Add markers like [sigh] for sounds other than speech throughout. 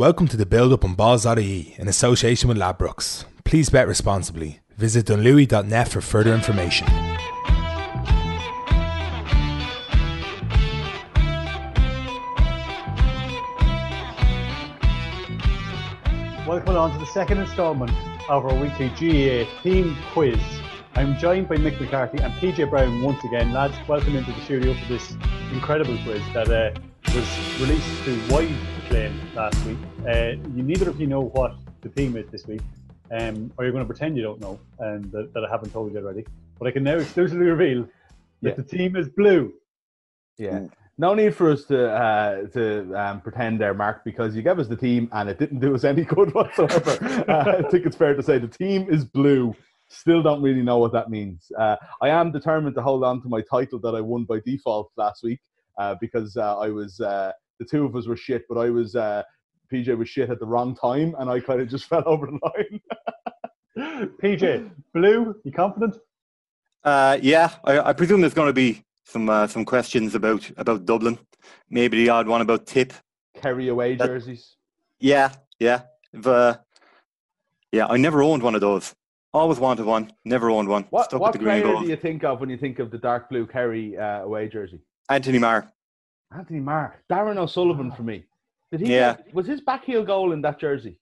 Welcome to the build up on balls.ie in association with Ladbrokes. Please bet responsibly. Visit dunlewy.net for further information. Welcome on to the second instalment of our weekly GAA theme quiz. I'm joined by Mick McCarthy and PJ Brown once again. Lads, welcome into the studio for this incredible quiz that uh, was released to wide acclaim last week. Uh, you, neither of you know what the theme is this week, um, or you're going to pretend you don't know and that, that I haven't told you already. But I can now exclusively reveal that Yeah. the team is blue. Yeah. No need for us to uh, to um, pretend there, Mark, because you gave us the team and it didn't do us any good [laughs] whatsoever. uh, I think it's fair to say the team is blue. Still don't really know what that means. Uh, I am determined to hold on to my title that I won by default last week uh, because uh, I was uh, the two of us were shit, but I was uh, PJ was shit at the wrong time, and I kind of just [laughs] fell over the line. PJ, blue, you confident? Uh, yeah, I, I presume there's going to be some uh, some questions about about Dublin. Maybe the odd one about Tip. Kerry away That- jerseys. Yeah, yeah, If, uh, yeah. I never owned one of those. Always wanted one. Never owned one. What, Stuck what with the green player gold. do you think of when you think of the dark blue Kerry uh, away jersey? Anthony Maher. Anthony Maher, Darren O'Sullivan for me. Did he? Yeah. Was his back heel goal in that jersey?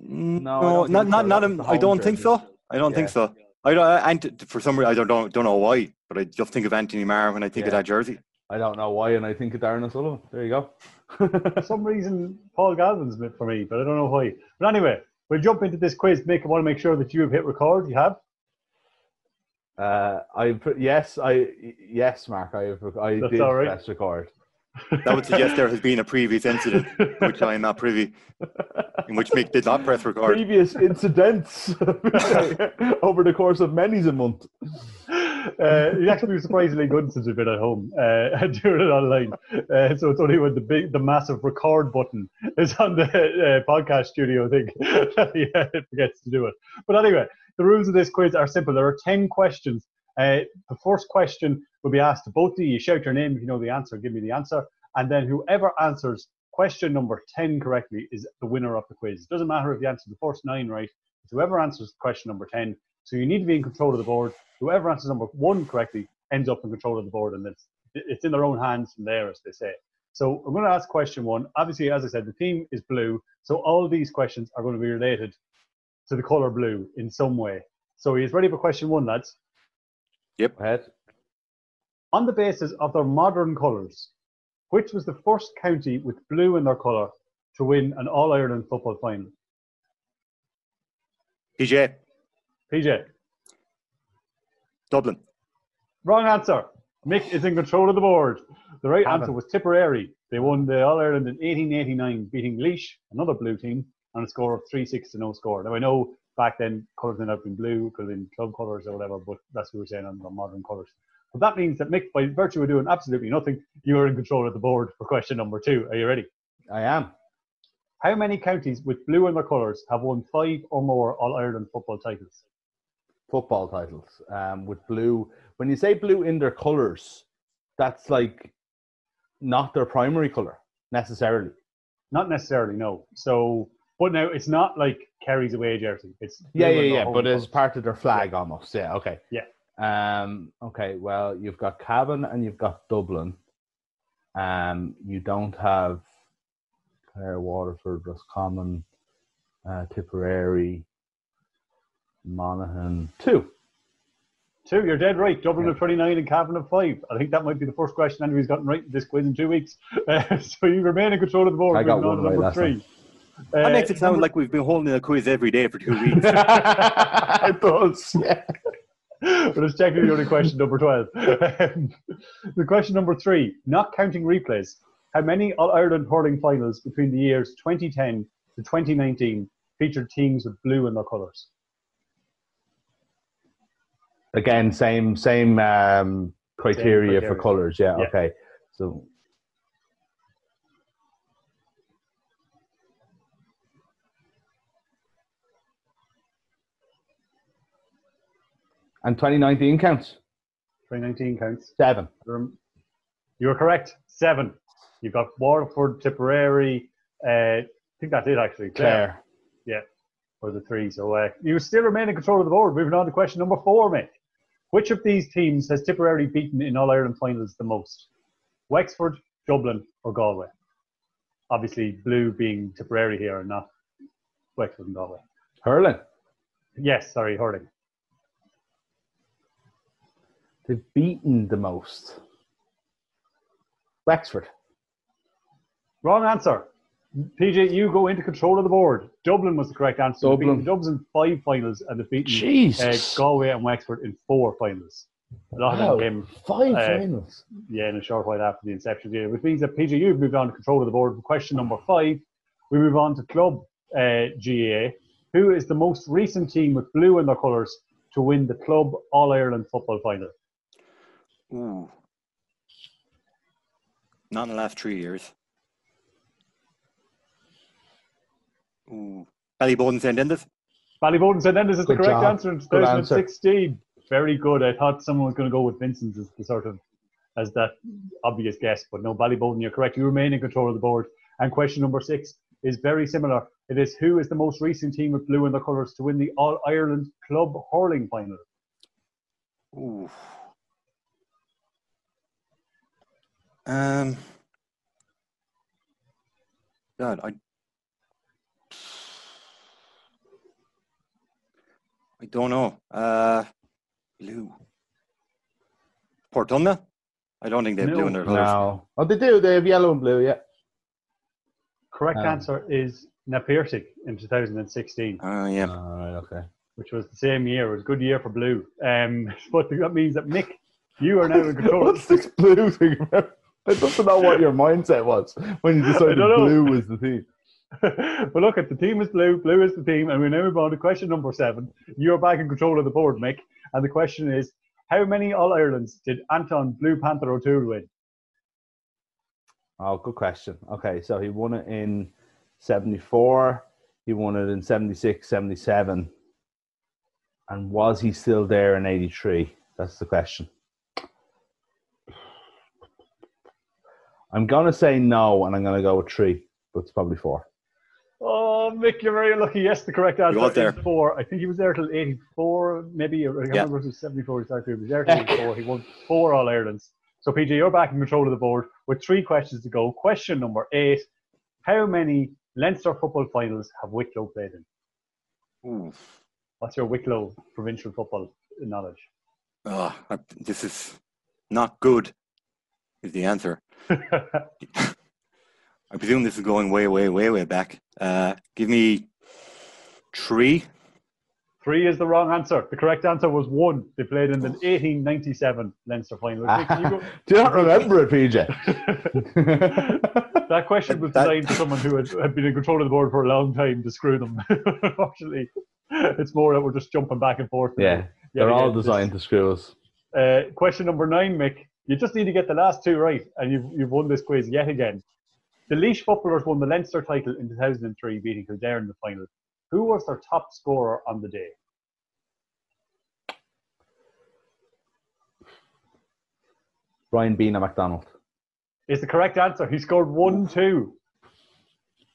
Mm, no, I don't not think not so. him- I don't home think so. I don't think so. I don't. And for some reason, I don't don't, don't know why, but I just think of Anthony Maher when I think of that jersey. I don't know why, and I think of Darren O'Sullivan. There you go. For some reason, Paul Galvin's bit for me, but I don't know why. But anyway, we'll jump into this quiz. Mick, I want to make sure that you have hit record. You have? Uh, I put yes, I yes, Mark. I I That's did all right. press record. That would suggest there has been a previous incident, which I am not privy, in which Mick did not press record. Previous incidents [laughs] over the course of many a month. Uh, you actually be surprisingly good since we've been at home uh, [laughs] doing it online. Uh, so it's only when the big, the massive record button is on the uh, podcast studio thing, [laughs] yeah, it forgets to do it. But anyway, the rules of this quiz are simple. There are ten questions. Uh, the first question will be asked to both of you. Shout your name if you know the answer. Give me the answer, and then whoever answers question number ten correctly is the winner of the quiz. It doesn't matter if you answer the first nine right. Whoever answers question number ten. So you need to be in control of the board whoever answers number one correctly ends up in control of the board, and it's it's in their own hands from there, as they say. So I'm going to ask question one. Obviously, as I said, the team is blue, so all these questions are going to be related to the color blue in some way. So he's ready for question one, lads. Go ahead. On the basis of their modern colours, which was the first county with blue in their colour to win an All Ireland football final? PJ, PJ, Dublin. wrong answer. Mick is in control of the board. The right Cavan. answer was Tipperary. They won the All Ireland in 1889, beating Laois, another blue team, on a score of 3 6 to no score. Now, I know back then colours may not have been blue, could have been club colours or whatever, but that's what we were saying on the modern colours. But that means that Mick, by virtue of doing absolutely nothing, you are in control of the board for question number two. Are you ready? I am. How many counties with blue in their colours have won five or more All Ireland football titles? Football titles um, with blue. When you say blue in their colours, that's like not their primary colour necessarily. Not necessarily, no. So, but now it's not like Kerry's away jersey. It's Yeah, yeah, yeah. But colours. part of their flag almost. Yeah, okay. Yeah. Um, okay, well, you've got Cavan and you've got Dublin. Um, you don't have Clare, Waterford, Roscommon, uh, Tipperary, Monaghan. Two. Two, you're dead right. Dublin Yeah. of 29 and Cavan of 5. I think that might be the first question anybody's gotten right in this quiz in two weeks. [laughs] Uh, so you remain in control of the board. I got moving on one right number last three. That Uh, makes it sound like we've been holding a quiz every day for two weeks. [laughs] it does. [laughs] Yeah. but it's technically only question number 12. Um, the question number three, not counting replays. How many All Ireland hurling finals between the years 2010 to 2019 featured teams with blue in their colours? Again, same same um, criteria, for criteria. colours. Yeah, Yeah. Okay. So and 2019 counts 2019 counts. seven. You were correct. Seven. You've got Waterford, Tipperary, Uh, I think that's it, actually. Clare. Claire. for the three. So uh, you still remain in control of the board. Moving on to question number four, mate. Which of these teams has Tipperary beaten in All Ireland finals the most? Wexford, Dublin, or Galway? Obviously, blue being Tipperary here and not Wexford and Galway. Hurling. Yes, sorry, hurling. They've beaten the most. Wexford. Wrong answer. PJ, you go into control of the board. Dublin was the correct answer. Dublin. beaten Dublin's in five finals and they've beaten uh, Galway and Wexford in four finals. A lot Wow. of them came Five Uh, finals. yeah, in a short while after the inception of the year, which means that PJ, you've moved on to control of the board. Question number five, we move on to club uh, GAA. Who is the most recent team with blue in their colours to win the club All Ireland football final? Ooh. Not in the last three years. Ooh. Ballyboden St. Enda's? Ballyboden St Enda's is the correct job. answer in Good answer. 2016. Very good. I thought someone was going to go with Vincent's as the sort of as that obvious guess, but no, Ballyboden, you're correct. You remain in control of the board. And question number six is very similar. It is who is the most recent team with blue in their colours to win the All Ireland Club Hurling final? Ooh. Um. God, I. I don't know. Uh, blue. Portumna? I don't think they have blue in their colours. No. Oh, they do. They have yellow and blue, yeah. Correct Um, answer is Na Piarsaigh in 2016, Ah, yeah. All right, okay. which was the same year. It was a good year for blue. Um, [laughs] but that means that Mick, you are now in control. [laughs] What's this blue thing about? I don't know what your mindset was when you [laughs] decided don't blue was the thing. [laughs] but look at the team is blue, blue is the team, and we now move on to question number seven. You're back in control of the board, Mick, and the question is: How many All Irelands did Anton Blue Panther O'Toole win? Oh, good question. Okay, so he won it in 74, he won it in 76, 77. And was he still there in 83? That's the question. I'm going to say no, and I'm going to go with three, but it's probably four. Oh, Mick, you're very lucky. Yes, the correct answer got there. four. I think he was there till 84, maybe. I can't Yeah. remember if it was 74 he started. He was there till [laughs] 84. He won four All Irelands. So, PJ, you're back in control of the board with three questions to go. Question number eight How many Leinster football finals have Wicklow played in? Ooh. What's your Wicklow provincial football knowledge? Ah, this is not good, is the answer. [laughs] I presume this is going way, way, way, way back. Uh, give me three. Three is the wrong answer. The correct answer was one. They played in the 1897 Leinster final. [laughs] Can you go- Do you not remember it, PJ? [laughs] that question was That- designed for someone who had, had been in control of the board for a long time to screw them. [laughs] Unfortunately, it's more that we're just jumping back and forth. yeah, Yeah, they're all again, designed to screw us. Uh, question number nine, Mick. You just need to get the last two right, and you've, you've won this quiz yet again. The Laois footballers won the Leinster title in 2003, beating Kildare in the final. Who was their top scorer on the day? Brian Beano McDonald. Is the correct answer. He scored 1 2,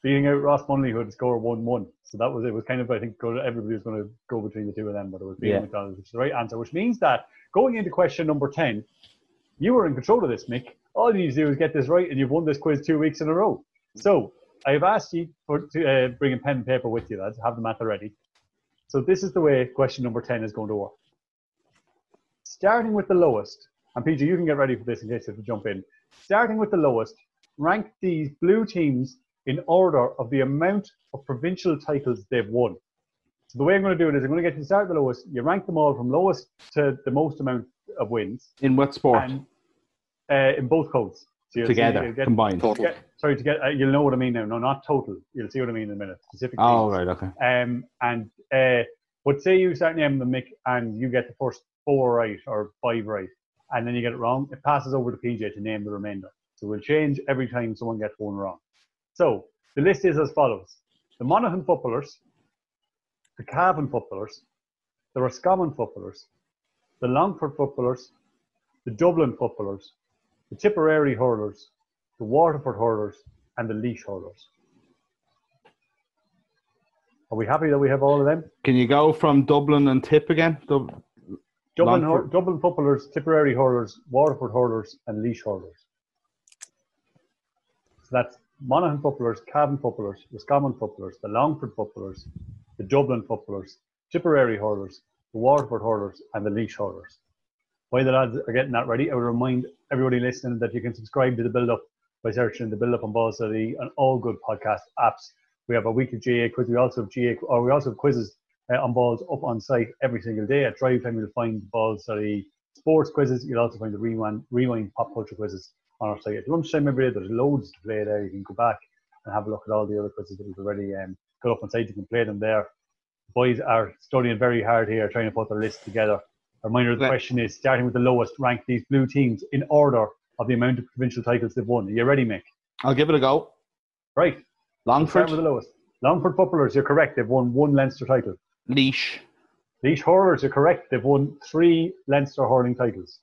beating out Ross Munnelly, who had scored 1 1. So that was it. was kind of, I think, everybody was going to go between the two of them, but it was beating Yeah. McDonald, which is the right answer, which means that going into question number 10, you were in control of this, Mick. All you need to do is get this right, and you've won this quiz two weeks in a row. So I have asked you for, to uh, bring a pen and paper with you, lads. Have the math ready. So this is the way question number 10 is going to work. Starting with the lowest, and PJ, you can get ready for this in case you have to jump in. Starting with the lowest, rank these blue teams in order of the amount of provincial titles they've won. So the way I'm going to do it is I'm going to get you to start at the lowest. You rank them all from lowest to the most amount of wins, In what sport? and uh, in both codes. So you'll see- Together, you'll get- combined. Total. get- sorry to get. Uh, you'll know what I mean now. No, not total. You'll see what I mean in a minute. Specific. Oh, teams. right, okay. Um, and uh, but say you start naming them, Mick, and you get the first four right or five right, and then you get it wrong, it passes over to PJ to name the remainder. So we'll change every time someone gets one wrong. So the list is as follows: the Monaghan footballers, the Cavan footballers, the Roscommon footballers, the Longford footballers, the Dublin footballers, the Tipperary hurlers, the Waterford hurlers, and the Laois hurlers. Are we happy that we have all of them? Can you go from Dublin and Tip again? Dub- Dublin, hur- Dublin footballers, Tipperary hurlers, Waterford hurlers, and Laois hurlers. So that's Monaghan footballers, Cavan footballers, Roscommon footballers, the Longford footballers, the Dublin footballers, Tipperary hurlers, the Waterford hurlers, and the Laois hurlers. While the lads are getting that ready, I would remind everybody listening that you can subscribe to the build up by searching the build up on Study on all good podcast apps. We have a weekly GAA quiz. We also have GAA, or we also have quizzes uh, on balls up on site every single day. At Drive Time, you'll find balls.ie sports quizzes. You'll also find the rewind, rewind pop culture quizzes on our site. At lunchtime every day, there's loads to play there. You can go back and have a look at all the other quizzes that we've already um, got up on site. You can play them there. Boys are studying very hard here, trying to put their list together. A reminder: the question is starting with the lowest. Rank these blue teams in order of the amount of provincial titles they've won. Are you ready, Mick? I'll give it a go. Right. Start Longford, with the lowest. Longford footballers, you're correct. They've won one Leinster title. Laois, Laois hurlers, you're correct. They've won three Leinster hurling titles.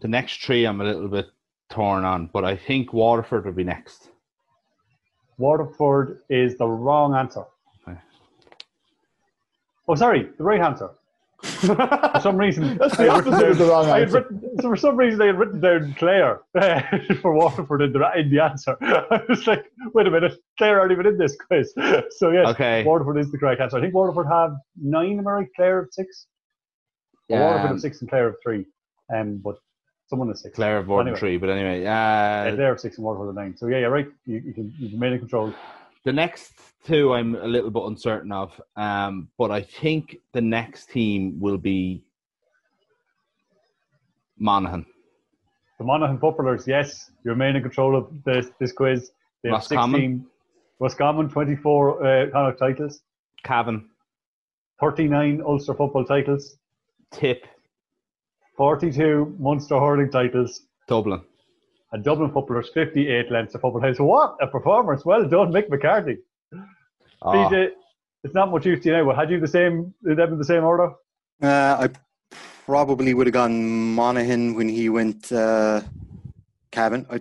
the next three I'm a little bit torn on, but I think Waterford will be next. Waterford is the wrong answer. Okay. Oh, sorry, the right answer. For some reason, [laughs] That's the I had written opposite of the wrong answer. written- so for some reason, I had written down Clare [laughs] for Waterford in the, in the answer. [laughs] I was like, wait a minute, Clare aren't even in this quiz. So yes, Okay. Waterford is the correct answer. I think Waterford have nine, am I right? Clare of six. Or Waterford Um, have six and Clare of three. Um, but someone is six. Clare of Warden Anyway. Tree, but anyway, Yeah, uh, Clare of six and Waterford of nine. So yeah, you're right. You, you can you can maintain control. The next two I'm a little bit uncertain of, um, but I think the next team will be Monaghan. The Monaghan Populars, yes, you remain in control of this this quiz. They have Roscommon. 16. Roscommon, 24 uh, Connacht titles, Cavan, 39 Ulster football titles, Tip, 42 Munster hurling titles, Dublin. And Dublin footballers, 58 Leinster football titles. What a performance! Well done, Mick McCarthy. Oh, PJ, it's not much use to you now, but had you the same, them in the same order? Uh, I probably would have gone Monaghan when he went uh, Cavan. I,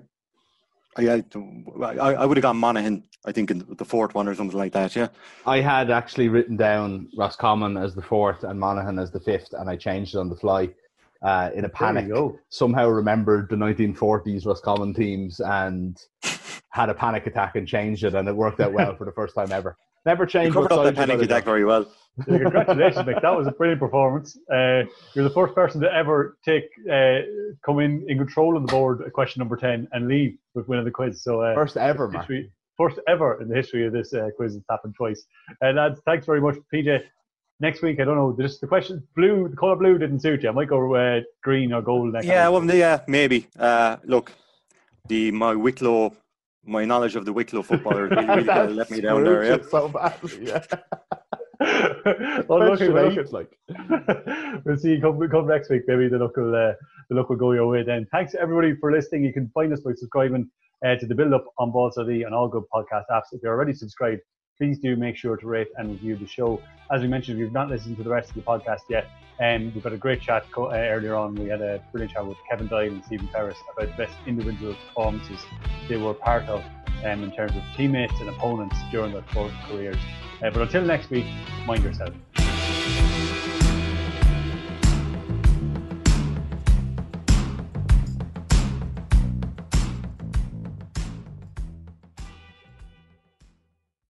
I, I, I would have gone Monaghan. I think in the fourth one or something like that. Yeah. I had actually written down Roscommon as the fourth and Monaghan as the fifth, and I changed it on the fly uh, in a panic. There you go. Somehow remembered the 1940s Roscommon teams and had a panic attack and changed it, and it worked out well [laughs] for the first time ever. Never You changed. covered what up that panic attack very well. Yeah, congratulations, Mick. That was a brilliant performance. Uh, you're the first person to ever take uh, come in in control of the board at question number ten and leave with winning the quiz. So uh. First ever, Mark. history, first ever in the history of this uh, quiz. It's happened twice. And lads, thanks very much, PJ. Next week, I don't know. Just the question, blue, the color blue didn't suit you. I might go uh, green or gold next. Yeah, well, yeah, maybe. Uh, look, the my Wicklow, my knowledge of the Wicklow footballer really, really let me down there. Yeah. So badly, yeah. [laughs] well, look, Question look, like. [laughs] we'll see you come, come next week. Maybe the look will uh, the look will go your way then. Thanks everybody for listening. You can find us by subscribing uh, to the Build Up on balls.ie and all good podcast apps. If you're already subscribed, please do make sure to rate and review the show. As we mentioned, if you've not listened to the rest of the podcast yet, um, we've got a great chat co- uh, earlier on. We had a brilliant chat with Kevin Doyle and Stephen Ferris about the best individual performances they were part of um, in terms of teammates and opponents during their careers. Uh, but until next week, mind yourself.